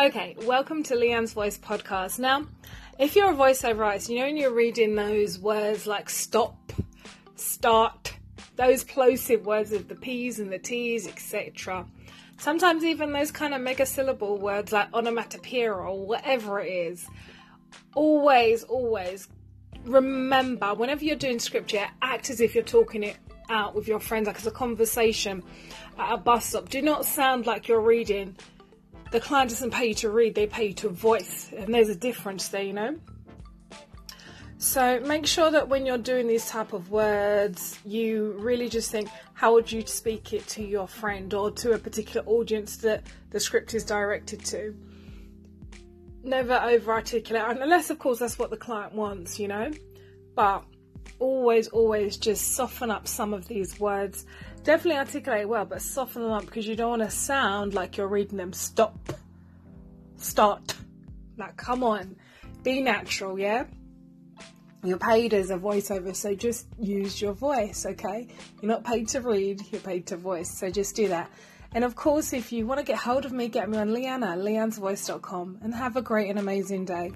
Okay, welcome to Leanne's Voice podcast. Now, if you're a voiceover artist, you know when you're reading those words like stop, start, those plosive words with the P's and the T's, etc. Sometimes even those kind of mega syllable words like onomatopoeia or whatever it is. Always, always remember whenever you're doing scripture, act as if you're talking it out with your friends, like as a conversation at a bus stop. Do not sound like you're reading the client doesn't pay you to read, they pay you to voice, and there's a difference there, you know. So make sure that when you're doing these type of words, you really just think, how would you speak it to your friend or to a particular audience that the script is directed to? Never over articulate, unless of course that's what the client wants, you know. But always, always just soften up some of these words definitely articulate well, but soften them up because you don't want to sound like you're reading them. Stop. Start. Like, come on. Be natural, yeah? You're paid as a voiceover, so just use your voice, okay? You're not paid to read, you're paid to voice, so just do that. And of course, if you want to get hold of me, get me on Leanna, leannesvoice.com, and have a great and amazing day.